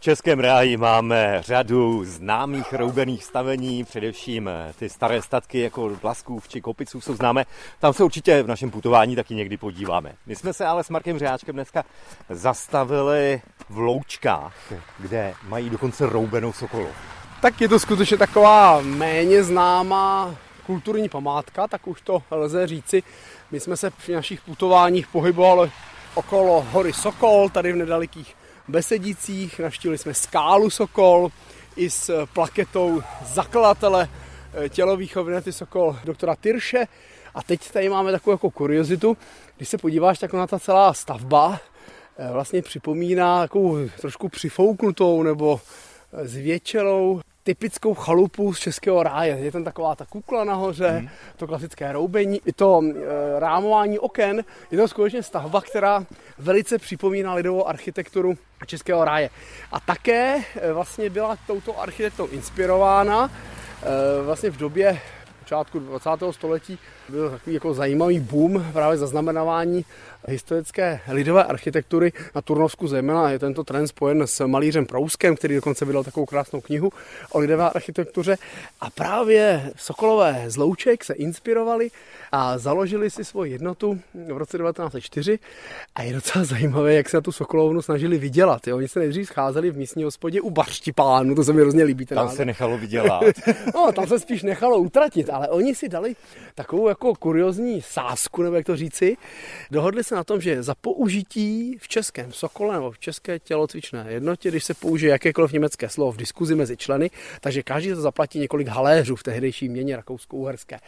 V Českém ráji máme řadu známých roubených stavení, především ty staré statky jako Blaskův či Kopiců jsou známé. Tam se určitě v našem putování taky někdy podíváme. My jsme se ale s Markem Řáčkem dneska zastavili v Loučkách, kde mají dokonce roubenou sokolu. Tak je to skutečně taková méně známá kulturní památka, tak už to lze říci. My jsme se při našich putováních pohybovali okolo hory Sokol, tady v nedalekých Besedicích, navštívili jsme skálu Sokol i s plaketou zakladatele eh, tělovýchovy Nety Sokol doktora Tyrše. A teď tady máme takovou jako kuriozitu, když se podíváš, tak na ta celá stavba eh, vlastně připomíná takovou trošku přifouknutou nebo eh, zvětšelou typickou chalupu z Českého ráje. Je tam taková ta kukla nahoře, hmm. to klasické roubení, i to e, rámování oken. Je to skutečně stavba, která velice připomíná lidovou architekturu Českého ráje. A také e, vlastně byla touto architektou inspirována e, vlastně v době počátku 20. století byl takový jako zajímavý boom právě zaznamenávání historické lidové architektury na Turnovsku zejména. Je tento trend spojen s malířem Prouskem, který dokonce vydal takovou krásnou knihu o lidové architektuře. A právě Sokolové z Louček se inspirovali a založili si svoji jednotu v roce 1904. A je docela zajímavé, jak se na tu Sokolovnu snažili vydělat. Jo? Oni se nejdřív scházeli v místní hospodě u Baštipánu, to se mi hrozně líbí. Tam název. se nechalo vydělat. no, tam se spíš nechalo utratit, ale oni si dali takovou jako kuriozní sásku, nebo jak to říci. Dohodli se na tom, že za použití v českém Sokole nebo v české tělocvičné jednotě, když se použije jakékoliv německé slovo v diskuzi mezi členy, takže každý to zaplatí několik haléřů v tehdejší měně rakousko-uherské.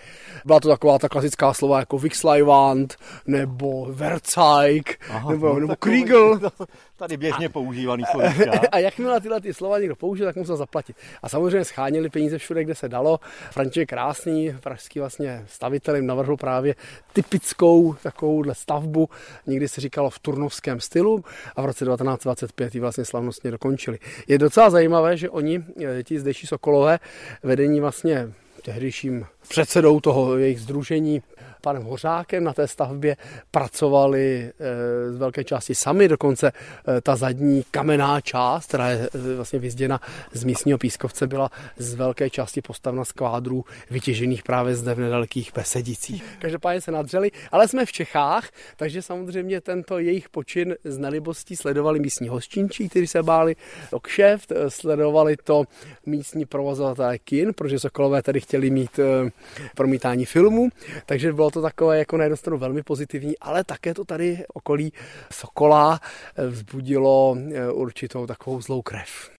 Byla to taková ta klasická slova jako Wixleiwand nebo Verzeig nebo, nebo Kriegel. Tady běžně používaný slovo. A jakmile tyhle ty slova někdo použil, tak musel zaplatit. A samozřejmě scháněli peníze všude, kde se dalo. František Krásný, pražský vlastně stavitel, jim navrhl právě typickou takovouhle stavbu, někdy se říkalo v turnovském stylu a v roce 1925 ji vlastně slavnostně dokončili. Je docela zajímavé, že oni, eh, ti zdejší Sokolové, vedení vlastně tehdejším předsedou toho jejich združení panem Hořákem na té stavbě pracovali eh, z velké části sami, dokonce eh, ta zadní kamenná část, která je eh, vlastně vyzděna z místního pískovce, byla z velké části postavna z kvádrů vytěžených právě zde v nedalekých Besedicích. Každopádně se nadřeli, ale jsme v Čechách, takže samozřejmě tento jejich počin z nelibostí sledovali místní hostinčí, kteří se báli o kšeft, sledovali to místní provozovatelé kin, protože Sokolové tady chtěli mít promítání filmu, takže bylo to takové jako na jednu stranu velmi pozitivní, ale také to tady okolí Sokola vzbudilo eh, určitou takovou zlou krev.